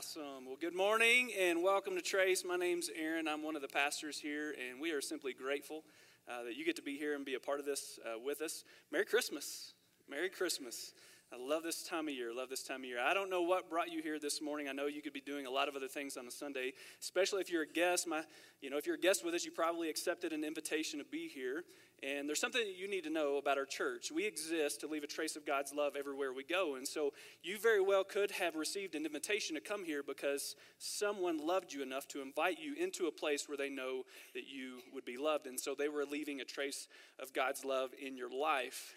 Awesome. Well, good morning and welcome to Trace. My name's Aaron. I'm one of the pastors here, and we are simply grateful uh, that you get to be here and be a part of this uh, with us. Merry Christmas. Merry Christmas. I love this time of year. Love this time of year. I don't know what brought you here this morning. I know you could be doing a lot of other things on a Sunday, especially if you're a guest. My, you know, if you're a guest with us, you probably accepted an invitation to be here. And there's something that you need to know about our church. We exist to leave a trace of God's love everywhere we go. And so you very well could have received an invitation to come here because someone loved you enough to invite you into a place where they know that you would be loved. And so they were leaving a trace of God's love in your life.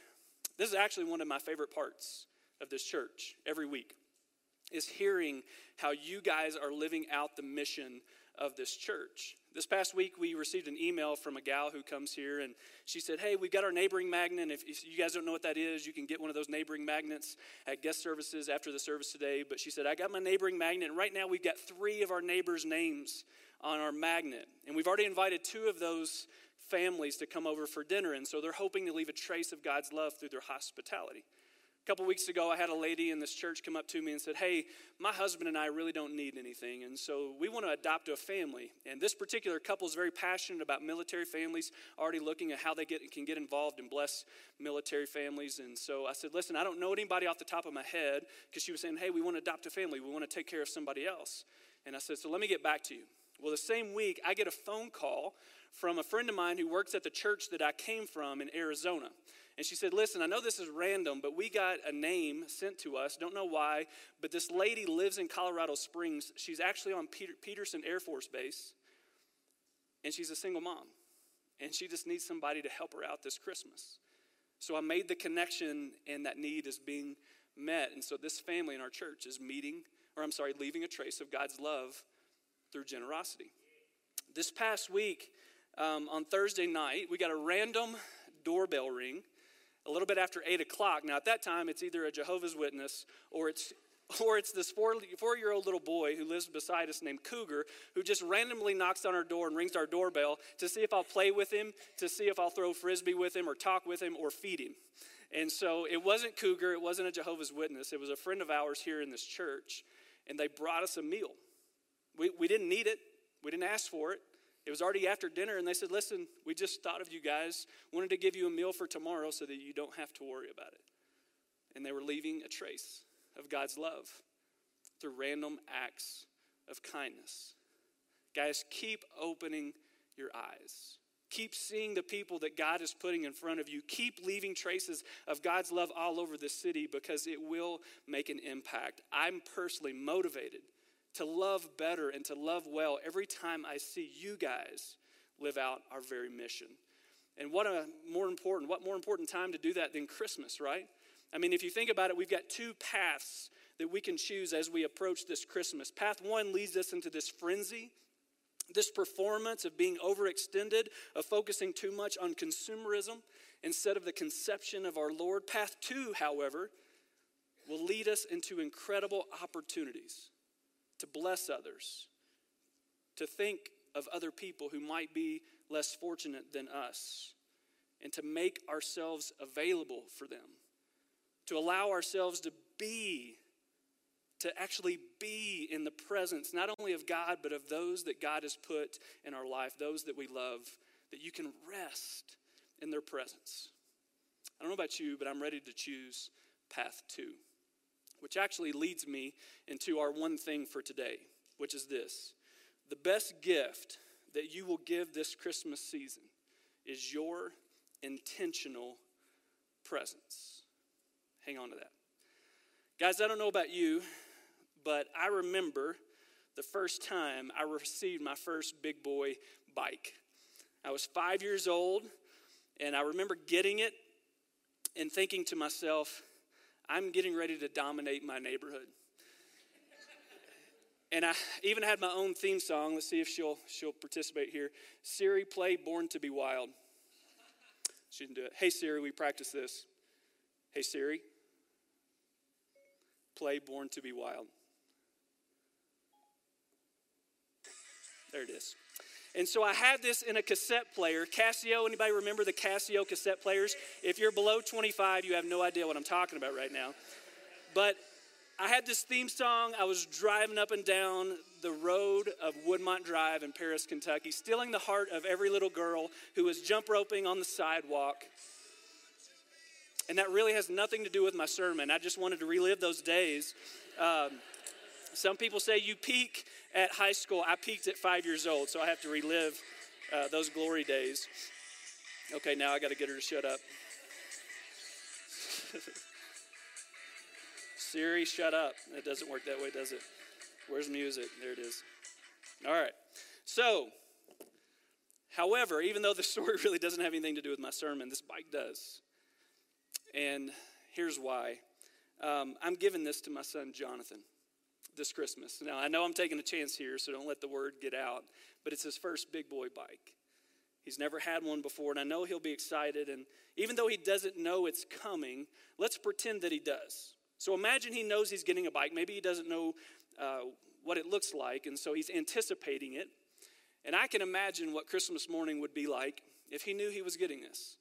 This is actually one of my favorite parts of this church every week is hearing how you guys are living out the mission of this church. This past week, we received an email from a gal who comes here, and she said, Hey, we've got our neighboring magnet. If, if, you guys don't know what that is, you can get one of those neighboring magnets at guest services after the service today. But she said, I got my neighboring magnet, and right now we've got three of our neighbors' names on our magnet. And we've already invited two of those families to come over for dinner, and so they're hoping to leave a trace of God's love through their hospitality. A couple weeks ago, I had a lady in this church come up to me and said, Hey, my husband and I really don't need anything, and so we want to adopt a family. And this particular couple is very passionate about military families, already looking at how they get, can get involved and bless military families. And so I said, Listen, I don't know anybody off the top of my head, because she was saying, Hey, we want to adopt a family, we want to take care of somebody else. And I said, So let me get back to you. Well, the same week, I get a phone call from a friend of mine who works at the church that I came from in Arizona. And she said, Listen, I know this is random, but we got a name sent to us. Don't know why, but this lady lives in Colorado Springs. She's actually on Peter, Peterson Air Force Base, and she's a single mom. And she just needs somebody to help her out this Christmas. So I made the connection, and that need is being met. And so this family in our church is meeting, or I'm sorry, leaving a trace of God's love through generosity. This past week, um, on Thursday night, we got a random doorbell ring a little bit after 8 o'clock. Now, at that time, it's either a Jehovah's Witness or it's or it's this four, four year old little boy who lives beside us named Cougar who just randomly knocks on our door and rings our doorbell to see if I'll play with him, to see if I'll throw frisbee with him or talk with him or feed him. And so it wasn't Cougar, it wasn't a Jehovah's Witness, it was a friend of ours here in this church, and they brought us a meal. We, we didn't need it, we didn't ask for it, it was already after dinner, and they said, Listen, we just thought of you guys, wanted to give you a meal for tomorrow so that you don't have to worry about it. And they were leaving a trace of God's love through random acts of kindness. Guys, keep opening your eyes. Keep seeing the people that God is putting in front of you. Keep leaving traces of God's love all over the city because it will make an impact. I'm personally motivated to love better and to love well every time I see you guys live out our very mission. And what a more important, what more important time to do that than Christmas, right? I mean, if you think about it, we've got two paths that we can choose as we approach this Christmas. Path one leads us into this frenzy, this performance of being overextended, of focusing too much on consumerism instead of the conception of our Lord. Path two, however, will lead us into incredible opportunities to bless others, to think of other people who might be less fortunate than us, and to make ourselves available for them, to allow ourselves to be, to actually be in the presence not only of God, but of those that God has put in our life, those that we love, that you can rest in their presence. I don't know about you, but I'm ready to choose path two which actually leads me into our one thing for today, which is this the best gift that you will give this Christmas season is your intentional presence. Hang on to that. Guys, I don't know about you, but I remember the first time I received my first big boy bike. I was five years old, and I remember getting it and thinking to myself, I'm getting ready to dominate my neighborhood. And I even had my own theme song. Let's see if she'll she'll participate here. Siri, play "Born to Be Wild." She didn't do it. Hey Siri, we practice this. Hey Siri, play "Born to Be Wild." There it is. And so I had this in a cassette player. Casio, anybody remember the Casio cassette players? If you're below 25, you have no idea what I'm talking about right now. But I had this theme song. I was driving up and down the road of Woodmont Drive in Paris, Kentucky, stealing the heart of every little girl who was jump roping on the sidewalk. And that really has nothing to do with my sermon. I just wanted to relive those days. Um, some people say you peak at high school. I peaked at five years old, so I have to relive uh, those glory days. Okay, now I got to get her to shut up. Siri, shut up. It doesn't work that way, does it? Where's music? There it is. All right. So, however, even though the story really doesn't have anything to do with my sermon, this bike does. And here's why. Um, I'm giving this to my son, Jonathan, this Christmas. Now, I know I'm taking a chance here, so don't let the word get out, but it's his first big boy bike. He's never had one before, and I know he'll be excited. And even though he doesn't know it's coming, let's pretend that he does. So imagine he knows he's getting a bike. Maybe he doesn't know uh, what it looks like, and so he's anticipating it. And I can imagine what Christmas morning would be like if he knew he was getting this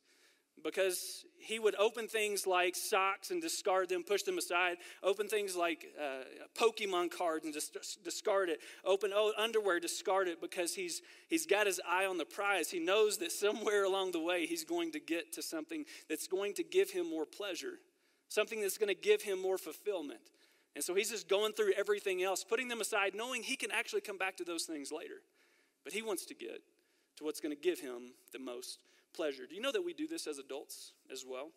because he would open things like socks and discard them, push them aside, open things like uh, Pokemon cards and just discard it, open oh, underwear, discard it because he's, he's got his eye on the prize. He knows that somewhere along the way he's going to get to something that's going to give him more pleasure, something that's going to give him more fulfillment. And so he's just going through everything else, putting them aside, knowing he can actually come back to those things later. But he wants to get to what's going to give him the most pleasure. Do you know that we do this as adults as well?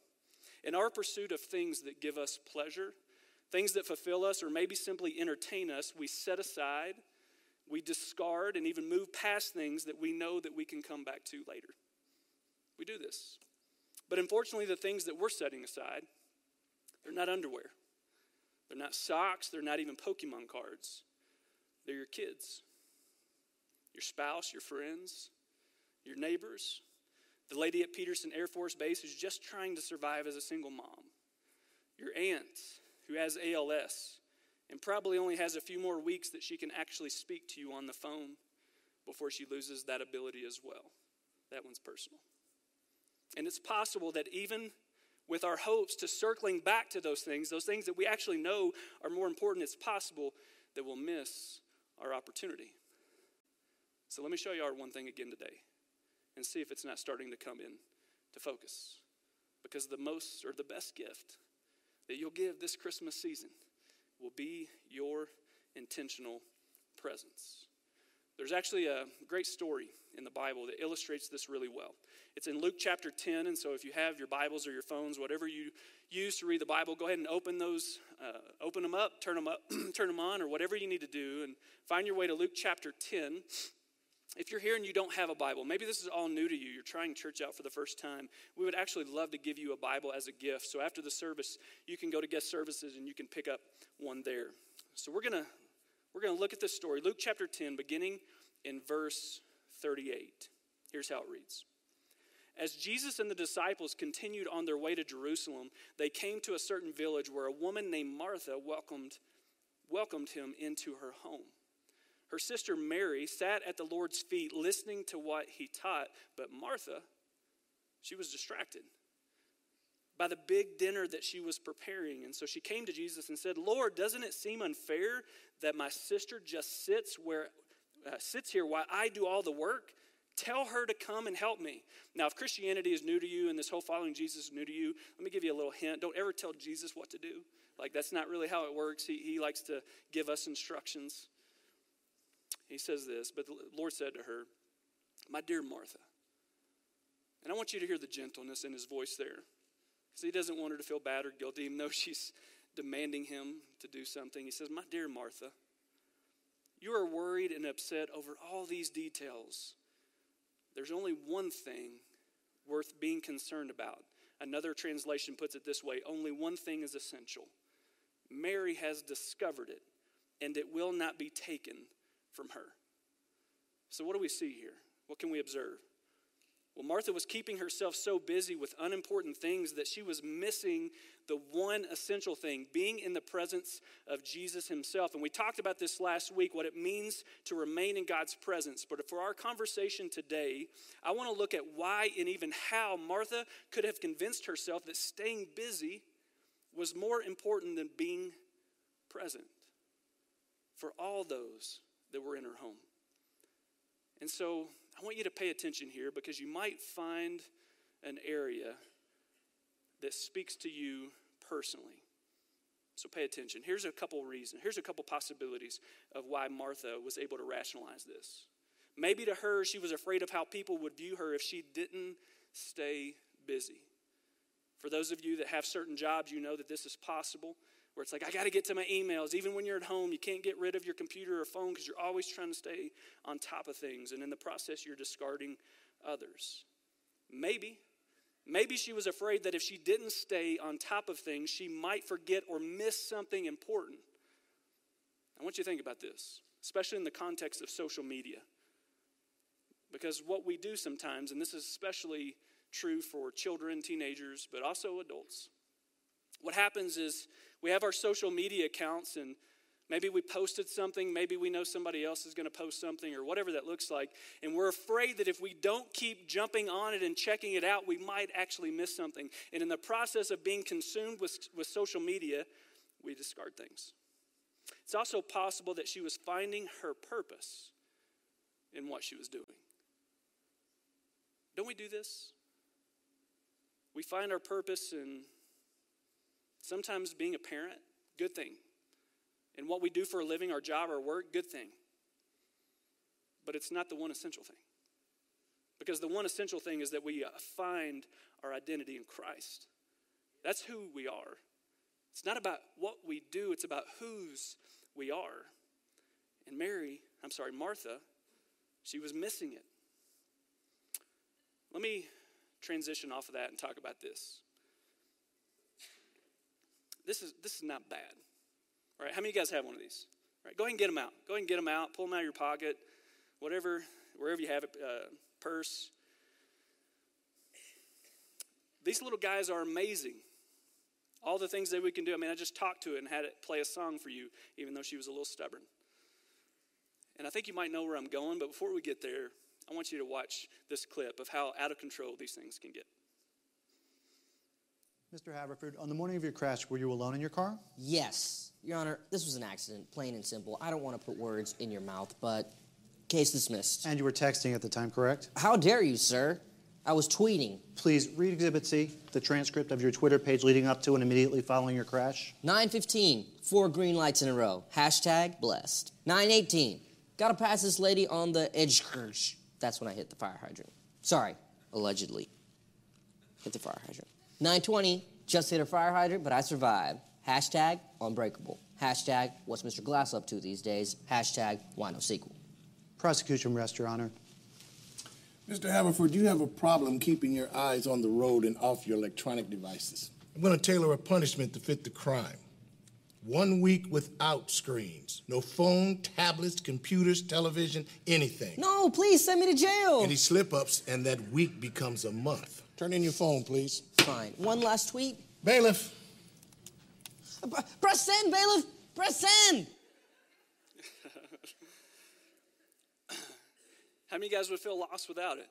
In our pursuit of things that give us pleasure, things that fulfill us, or maybe simply entertain us, we set aside, we discard, and even move past things that we know that we can come back to later. We do this. But unfortunately, the things that we're setting aside, they're not underwear. They're not socks. They're not even Pokemon cards. They're your kids, your spouse, your friends, your neighbors, the lady at Peterson Air Force Base who's just trying to survive as a single mom, your aunt who has ALS and probably only has a few more weeks that she can actually speak to you on the phone before she loses that ability as well. That one's personal. And it's possible that even with our hopes to circling back to those things, those things that we actually know are more important, it's possible that we'll miss our opportunity. So let me show you our one thing again today and see if it's not starting to come in to focus. Because the most or the best gift that you'll give this Christmas season will be your intentional presence. There's actually a great story in the Bible that illustrates this really well. It's in Luke chapter 10, and so if you have your Bibles or your phones, whatever you use to read the Bible, go ahead and open those, uh, open them up, turn them up, turn them on, or whatever you need to do, and find your way to Luke chapter 10 if you're here and you don't have a Bible, maybe this is all new to you, you're trying church out for the first time, we would actually love to give you a Bible as a gift. So after the service, you can go to guest services and you can pick up one there. So we're going to we're going to look at this story, Luke chapter 10, beginning in verse 38. Here's how it reads. As Jesus and the disciples continued on their way to Jerusalem, they came to a certain village where a woman named Martha welcomed, welcomed him into her home. Her sister Mary sat at the Lord's feet listening to what he taught, but Martha, she was distracted by the big dinner that she was preparing. And so she came to Jesus and said, Lord, doesn't it seem unfair that my sister just sits where uh, sits here while I do all the work? Tell her to come and help me. Now, if Christianity is new to you and this whole following Jesus is new to you, let me give you a little hint. Don't ever tell Jesus what to do. Like, that's not really how it works. He, he likes to give us instructions. He says this, but the Lord said to her, My dear Martha, and I want you to hear the gentleness in his voice there. Because he doesn't want her to feel bad or guilty, even though she's demanding him to do something. He says, My dear Martha, you are worried and upset over all these details. There's only one thing worth being concerned about. Another translation puts it this way only one thing is essential. Mary has discovered it, and it will not be taken from her. So, what do we see here? What can we observe? Well, Martha was keeping herself so busy with unimportant things that she was missing the one essential thing being in the presence of Jesus himself. And we talked about this last week, what it means to remain in God's presence. But for our conversation today, I want to look at why and even how Martha could have convinced herself that staying busy was more important than being present for all those that were in her home. And so I want you to pay attention here because you might find an area that speaks to you personally. So pay attention. Here's a couple reasons. Here's a couple possibilities of why Martha was able to rationalize this. Maybe to her, she was afraid of how people would view her if she didn't stay busy. For those of you that have certain jobs, you know that this is possible, where it's like, I got to get to my emails. Even when you're at home, you can't get rid of your computer or phone because you're always trying to stay on top of things. And in the process, you're discarding others. Maybe Maybe she was afraid that if she didn't stay on top of things, she might forget or miss something important. I want you to think about this, especially in the context of social media. Because what we do sometimes, and this is especially true for children, teenagers, but also adults, what happens is we have our social media accounts and Maybe we posted something, maybe we know somebody else is going to post something, or whatever that looks like. And we're afraid that if we don't keep jumping on it and checking it out, we might actually miss something. And in the process of being consumed with, with social media, we discard things. It's also possible that she was finding her purpose in what she was doing. Don't we do this? We find our purpose in sometimes being a parent, good thing and what we do for a living, our job, our work, good thing. But it's not the one essential thing. Because the one essential thing is that we uh, find our identity in Christ. That's who we are. It's not about what we do, it's about whose we are. And Mary, I'm sorry, Martha, she was missing it. Let me transition off of that and talk about this. This is, this is not bad. All right, how many of you guys have one of these? All right, go ahead and get them out. Go ahead and get them out. Pull them out of your pocket, whatever, wherever you have it, uh, purse. These little guys are amazing. All the things that we can do. I mean, I just talked to it and had it play a song for you, even though she was a little stubborn. And I think you might know where I'm going, but before we get there, I want you to watch this clip of how out of control these things can get. Mr. Haverford, on the morning of your crash, were you alone in your car? Yes. Your Honor, this was an accident, plain and simple. I don't want to put words in your mouth, but case dismissed. And you were texting at the time, correct? How dare you, sir? I was tweeting. Please read Exhibit C, the transcript of your Twitter page leading up to and immediately following your crash. 915, four green lights in a row. Hashtag blessed. 918, gotta pass this lady on the edge. That's when I hit the fire hydrant. Sorry, allegedly. Hit the fire hydrant. 920, just hit a fire hydrant, but I survived. Hashtag unbreakable. Hashtag what's Mr. Glass up to these days? Hashtag why no sequel. Prosecution rest, Your Honor. Mr. Haverford, do you have a problem keeping your eyes on the road and off your electronic devices. I'm going to tailor a punishment to fit the crime. One week without screens. No phone, tablets, computers, television, anything. No, please send me to jail. Any slip ups, and that week becomes a month. Turn in your phone, please. Fine. One last tweet. Bailiff, uh, Press send, bailiff. Press send. How many guys would feel lost without it?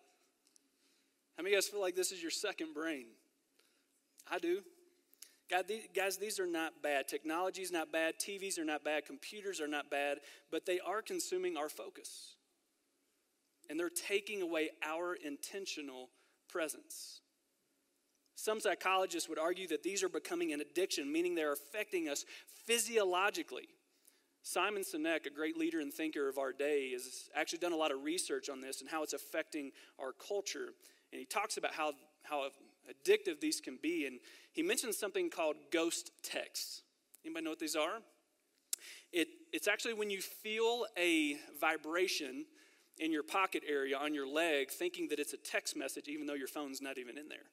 How many guys feel like this is your second brain? I do. God, these, guys, these are not bad. Technology is not bad. TVs are not bad. Computers are not bad. But they are consuming our focus. And they're taking away our intentional presence. Some psychologists would argue that these are becoming an addiction, meaning they're affecting us physiologically. Simon Sinek, a great leader and thinker of our day, has actually done a lot of research on this and how it's affecting our culture. And he talks about how, how addictive these can be. And he mentions something called ghost texts. Anybody know what these are? It, it's actually when you feel a vibration in your pocket area on your leg, thinking that it's a text message, even though your phone's not even in there.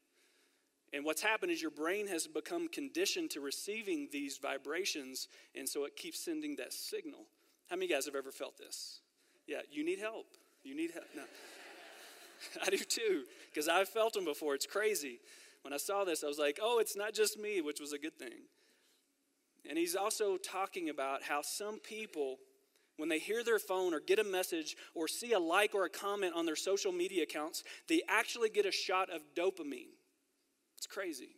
And what's happened is your brain has become conditioned to receiving these vibrations, and so it keeps sending that signal. How many of you guys have ever felt this? Yeah, you need help. You need help. No. I do too, because I've felt them before. It's crazy. When I saw this, I was like, oh, it's not just me, which was a good thing. And he's also talking about how some people, when they hear their phone or get a message or see a like or a comment on their social media accounts, they actually get a shot of dopamine. It's crazy.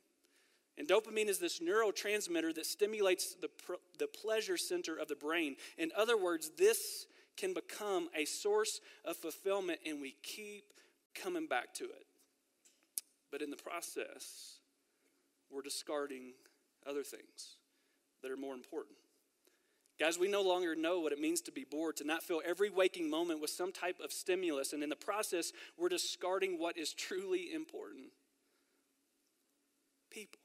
And dopamine is this neurotransmitter that stimulates the, the pleasure center of the brain. In other words, this can become a source of fulfillment, and we keep coming back to it. But in the process, we're discarding other things that are more important. Guys, we no longer know what it means to be bored, to not fill every waking moment with some type of stimulus. And in the process, we're discarding what is truly important people.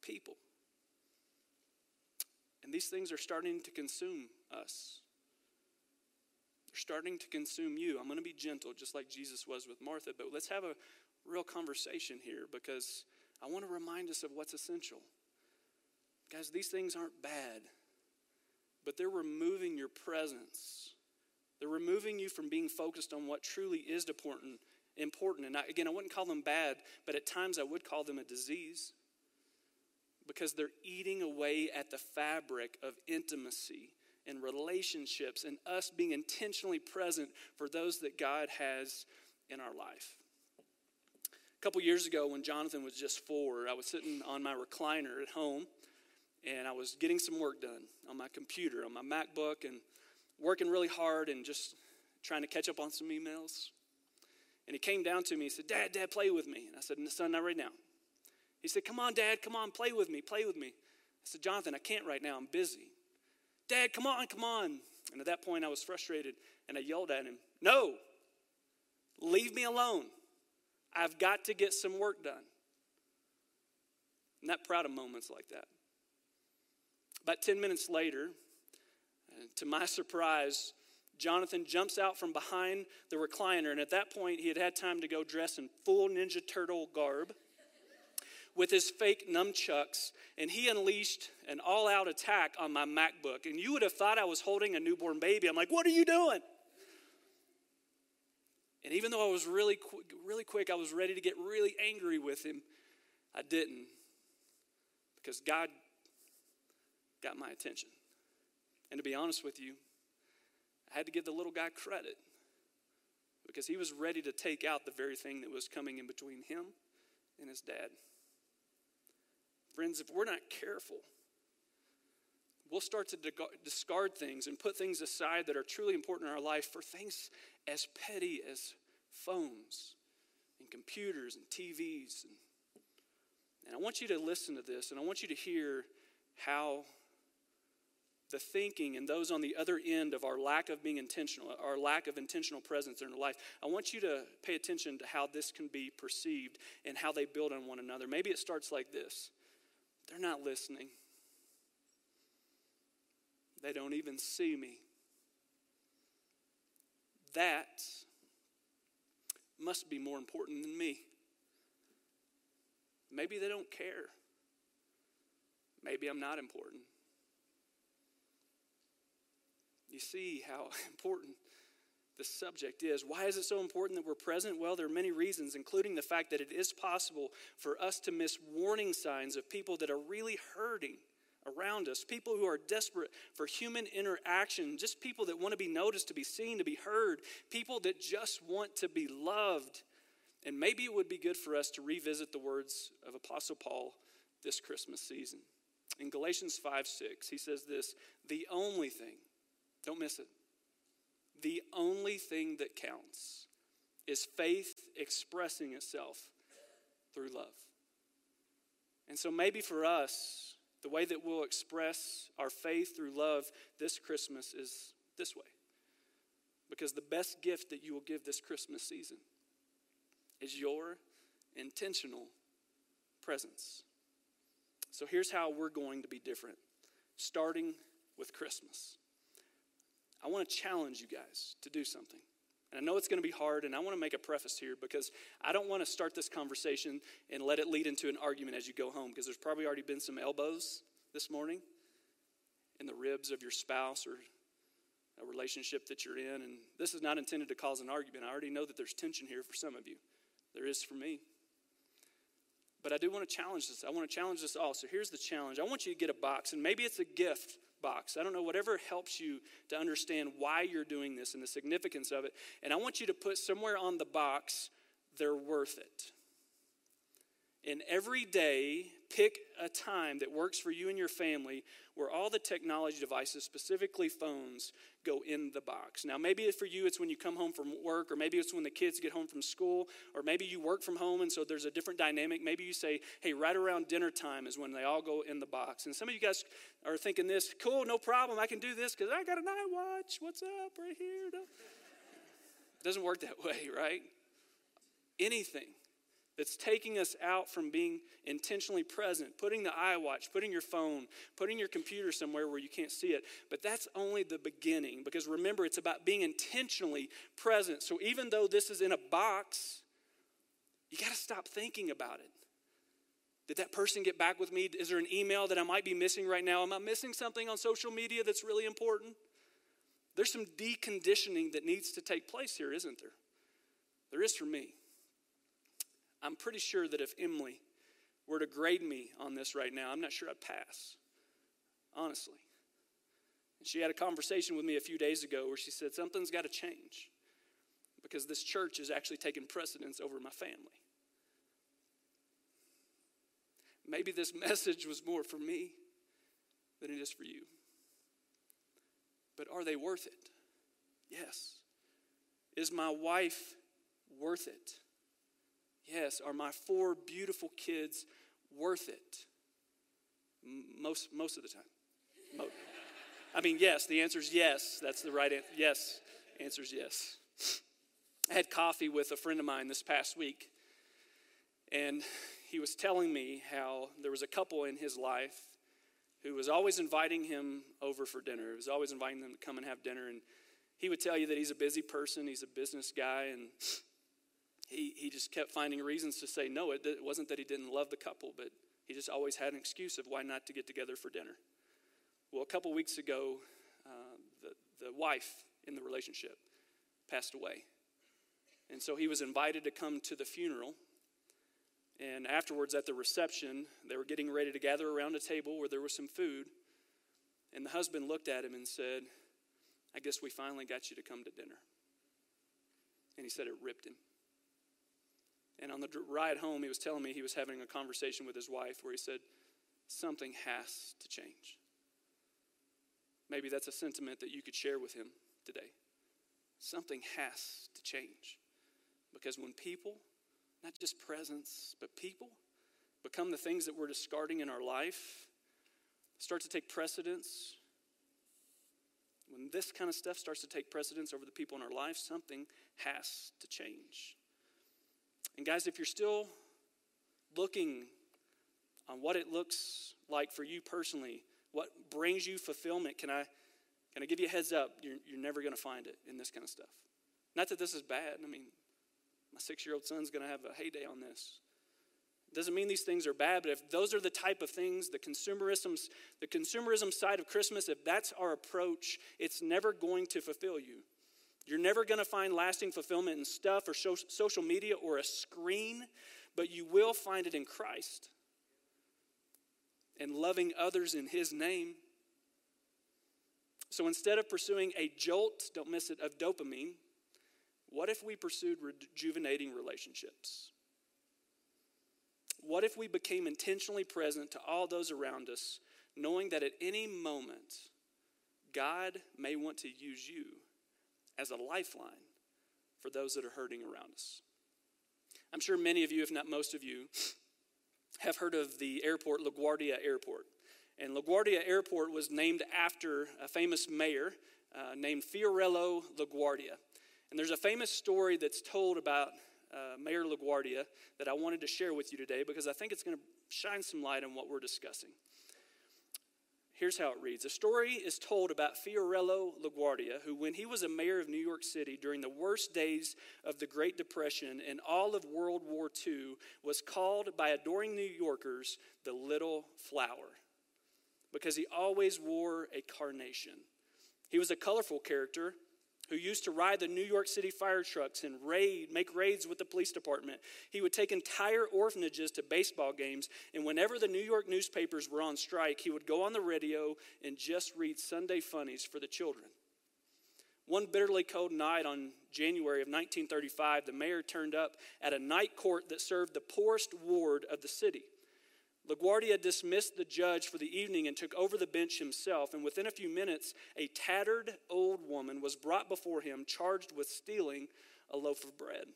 People. And these things are starting to consume us. They're starting to consume you. I'm going to be gentle, just like Jesus was with Martha, but let's have a real conversation here because I want to remind us of what's essential. Guys, these things aren't bad, but they're removing your presence. They're removing you from being focused on what truly is important. Important, and I, again, I wouldn't call them bad, but at times I would call them a disease because they're eating away at the fabric of intimacy and relationships and us being intentionally present for those that God has in our life. A couple years ago, when Jonathan was just four, I was sitting on my recliner at home and I was getting some work done on my computer, on my MacBook, and working really hard and just trying to catch up on some emails. And he came down to me, he said, Dad, Dad, play with me. And I said, Son, not right now. He said, Come on, Dad, come on, play with me, play with me. I said, Jonathan, I can't right now, I'm busy. Dad, come on, come on. And at that point, I was frustrated and I yelled at him, No, leave me alone. I've got to get some work done. Not proud of moments like that. About 10 minutes later, uh, to my surprise, Jonathan jumps out from behind the recliner, and at that point, he had had time to go dress in full Ninja Turtle garb with his fake nunchucks, and he unleashed an all out attack on my MacBook. And you would have thought I was holding a newborn baby. I'm like, What are you doing? And even though I was really, quick, really quick, I was ready to get really angry with him, I didn't. Because God got my attention. And to be honest with you, I had to give the little guy credit because he was ready to take out the very thing that was coming in between him and his dad. Friends, if we're not careful, we'll start to discard things and put things aside that are truly important in our life for things as petty as phones and computers and TVs. And, and I want you to listen to this and I want you to hear how the thinking and those on the other end of our lack of being intentional, our lack of intentional presence in our life, I want you to pay attention to how this can be perceived and how they build on one another. Maybe it starts like this they're not listening, they don't even see me. That must be more important than me. Maybe they don't care. Maybe I'm not important. You see how important the subject is. Why is it so important that we're present? Well, there are many reasons, including the fact that it is possible for us to miss warning signs of people that are really hurting around us, people who are desperate for human interaction, just people that want to be noticed, to be seen, to be heard, people that just want to be loved. And maybe it would be good for us to revisit the words of Apostle Paul this Christmas season. In Galatians 5 6, he says this the only thing, don't miss it, the only thing that counts is faith expressing itself through love. And so maybe for us, the way that we'll express our faith through love this Christmas is this way. Because the best gift that you will give this Christmas season is your intentional presence. So here's how we're going to be different, starting with Christmas. I want to challenge you guys to do something. And I know it's going to be hard, and I want to make a preface here because I don't want to start this conversation and let it lead into an argument as you go home because there's probably already been some elbows this morning in the ribs of your spouse or a relationship that you're in. And this is not intended to cause an argument. I already know that there's tension here for some of you, there is for me. But I do want to challenge this. I want to challenge this all. So here's the challenge I want you to get a box, and maybe it's a gift box. I don't know, whatever helps you to understand why you're doing this and the significance of it. And I want you to put somewhere on the box, they're worth it. And every day, pick a time that works for you and your family where all the technology devices, specifically phones, go in the box. Now, maybe for you, it's when you come home from work, or maybe it's when the kids get home from school, or maybe you work from home and so there's a different dynamic. Maybe you say, hey, right around dinner time is when they all go in the box. And some of you guys are thinking this, cool, no problem, I can do this because I got an iWatch. What's up right here? It doesn't work that way, right? Anything that's taking us out from being intentionally present, putting the iWatch, putting your phone, putting your computer somewhere where you can't see it. But that's only the beginning because remember, it's about being intentionally present. So even though this is in a box, you got to stop thinking about it. Did that person get back with me? Is there an email that I might be missing right now? Am I missing something on social media that's really important? There's some deconditioning that needs to take place here, isn't there? There is for me. I'm pretty sure that if Emily were to grade me on this right now, I'm not sure I'd pass, honestly. And she had a conversation with me a few days ago where she said, Something's got to change because this church is actually taking precedence over my family. Maybe this message was more for me than it is for you. But are they worth it? Yes. Is my wife worth it? Yes. Are my four beautiful kids worth it? Most, most of the time. I mean, yes, the answer is yes. That's the right answer. Yes, answer is yes. I had coffee with a friend of mine this past week, and he was telling me how there was a couple in his life who was always inviting him over for dinner. He was always inviting them to come and have dinner, and he would tell you that he's a busy person, he's a business guy, and he, he just kept finding reasons to say no. It, it wasn't that he didn't love the couple, but he just always had an excuse of why not to get together for dinner. Well, a couple weeks ago, uh, the, the wife in the relationship passed away. And so he was invited to come to the funeral. And afterwards, at the reception, they were getting ready to gather around a table where there was some food. And the husband looked at him and said, I guess we finally got you to come to dinner. And he said it ripped him. And on the ride home, he was telling me he was having a conversation with his wife where he said, Something has to change. Maybe that's a sentiment that you could share with him today. Something has to change. Because when people, not just presence, but people, become the things that we're discarding in our life, start to take precedence, when this kind of stuff starts to take precedence over the people in our life, something has to change. And guys, if you're still looking on what it looks like for you personally, what brings you fulfillment, can I, can I give you a heads up? You're, you're never going to find it in this kind of stuff. Not that this is bad. I mean, my six year old son's going to have a heyday on this. Doesn't mean these things are bad, but if those are the type of things, the consumerism, the consumerism side of Christmas, if that's our approach, it's never going to fulfill you. You're never going to find lasting fulfillment in stuff or social media or a screen, but you will find it in Christ and loving others in His name. So instead of pursuing a jolt, don't miss it, of dopamine, what if we pursued rejuvenating relationships? What if we became intentionally present to all those around us, knowing that at any moment, God may want to use you as a lifeline for those that are hurting around us. I'm sure many of you, if not most of you, have heard of the airport, LaGuardia Airport. And LaGuardia Airport was named after a famous mayor uh, named Fiorello LaGuardia. And there's a famous story that's told about uh, Mayor LaGuardia that I wanted to share with you today because I think it's going to shine some light on what we're discussing. Here's how it reads A story is told about Fiorello LaGuardia, who, when he was a mayor of New York City during the worst days of the Great Depression and all of World War II, was called by adoring New Yorkers the Little Flower because he always wore a carnation. He was a colorful character who used to ride the New York City fire trucks and raid, make raids with the police department. He would take entire orphanages to baseball games, and whenever the New York newspapers were on strike, he would go on the radio and just read Sunday funnies for the children. One bitterly cold night on January of 1935, the mayor turned up at a night court that served the poorest ward of the city. LaGuardia dismissed the judge for the evening and took over the bench himself, and within a few minutes, a tattered old woman was brought before him charged with stealing a loaf of bread.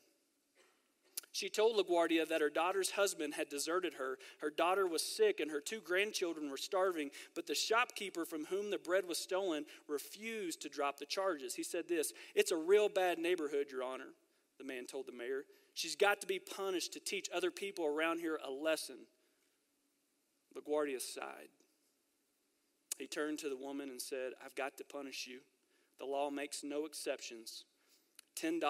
She told LaGuardia that her daughter's husband had deserted her. Her daughter was sick and her two grandchildren were starving, but the shopkeeper from whom the bread was stolen refused to drop the charges. He said this It's a real bad neighborhood, Your Honor, the man told the mayor. She's got to be punished to teach other people around here a lesson. LaGuardia sighed. He turned to the woman and said, I've got to punish you. The law makes no exceptions. $10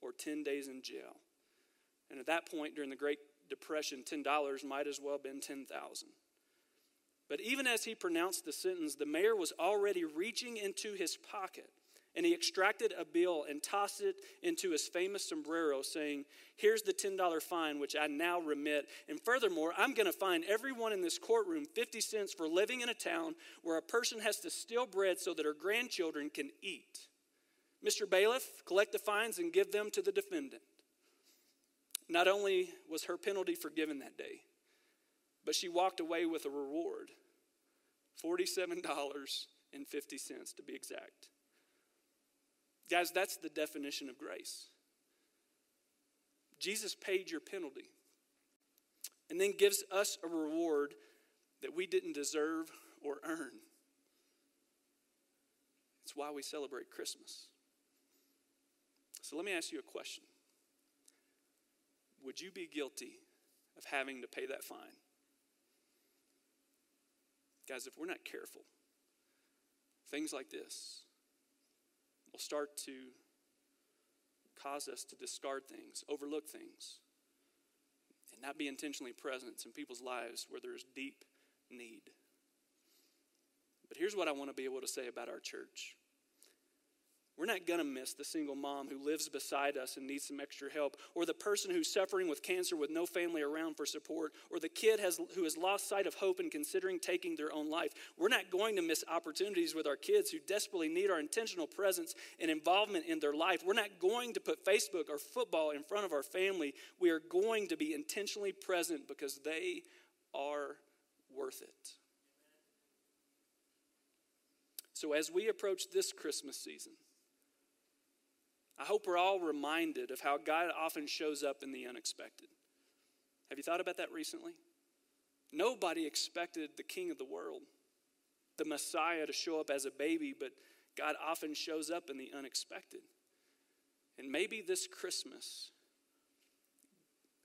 or 10 days in jail. And at that point, during the Great Depression, $10 might as well have been 10,000. But even as he pronounced the sentence, the mayor was already reaching into his pocket and he extracted a bill and tossed it into his famous sombrero, saying, Here's the $10 fine, which I now remit. And furthermore, I'm going to fine everyone in this courtroom 50 cents for living in a town where a person has to steal bread so that her grandchildren can eat. Mr. Bailiff, collect the fines and give them to the defendant. Not only was her penalty forgiven that day, but she walked away with a reward $47.50 to be exact. Guys, that's the definition of grace. Jesus paid your penalty and then gives us a reward that we didn't deserve or earn. It's why we celebrate Christmas. So let me ask you a question would you be guilty of having to pay that fine? Guys, if we're not careful, things like this will start to cause us to discard things, overlook things, and not be intentionally present in people's lives where there's deep need. But here's what I want to be able to say about our church we're not going to miss the single mom who lives beside us and needs some extra help, or the person who's suffering with cancer with no family around for support, or the kid has, who has lost sight of hope and considering taking their own life. We're not going to miss opportunities with our kids who desperately need our intentional presence and involvement in their life. We're not going to put Facebook or football in front of our family. We are going to be intentionally present because they are worth it. So, as we approach this Christmas season, I hope we're all reminded of how God often shows up in the unexpected. Have you thought about that recently? Nobody expected the king of the world, the Messiah, to show up as a baby, but God often shows up in the unexpected. And maybe this Christmas,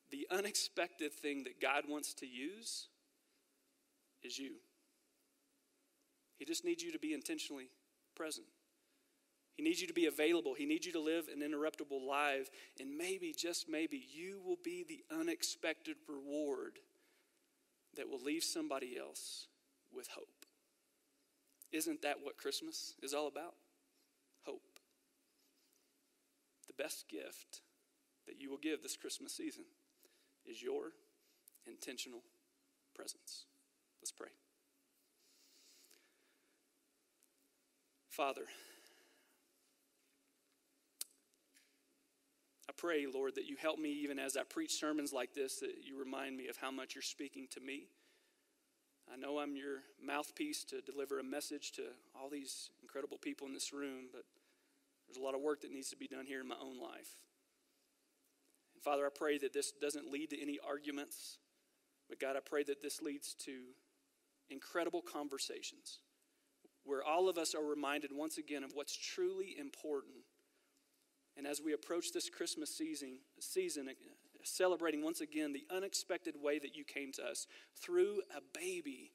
the unexpected thing that God wants to use is you. He just needs you to be intentionally present. He needs you to be available. He needs you to live an interruptible life. And maybe, just maybe, you will be the unexpected reward that will leave somebody else with hope. Isn't that what Christmas is all about? Hope. The best gift that you will give this Christmas season is your intentional presence. Let's pray. Father, pray, Lord, that you help me even as I preach sermons like this, that you remind me of how much you're speaking to me. I know I'm your mouthpiece to deliver a message to all these incredible people in this room, but there's a lot of work that needs to be done here in my own life. And Father, I pray that this doesn't lead to any arguments, but God, I pray that this leads to incredible conversations where all of us are reminded once again of what's truly important and as we approach this Christmas season, season, uh, celebrating once again the unexpected way that you came to us through a baby,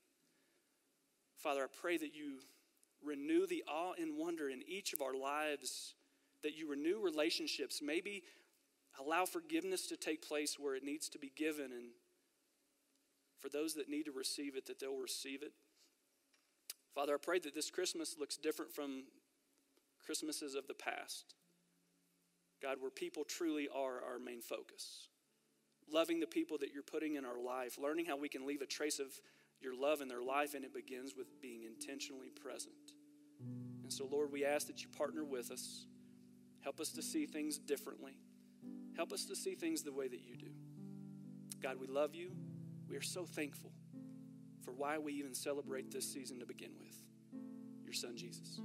Father, I pray that you renew the awe and wonder in each of our lives, that you renew relationships, maybe allow forgiveness to take place where it needs to be given, and for those that need to receive it, that they'll receive it. Father, I pray that this Christmas looks different from Christmases of the past. God, where people truly are our main focus. Loving the people that you're putting in our life, learning how we can leave a trace of your love in their life, and it begins with being intentionally present. And so, Lord, we ask that you partner with us. Help us to see things differently. Help us to see things the way that you do. God, we love you. We are so thankful for why we even celebrate this season to begin with. Your son, Jesus.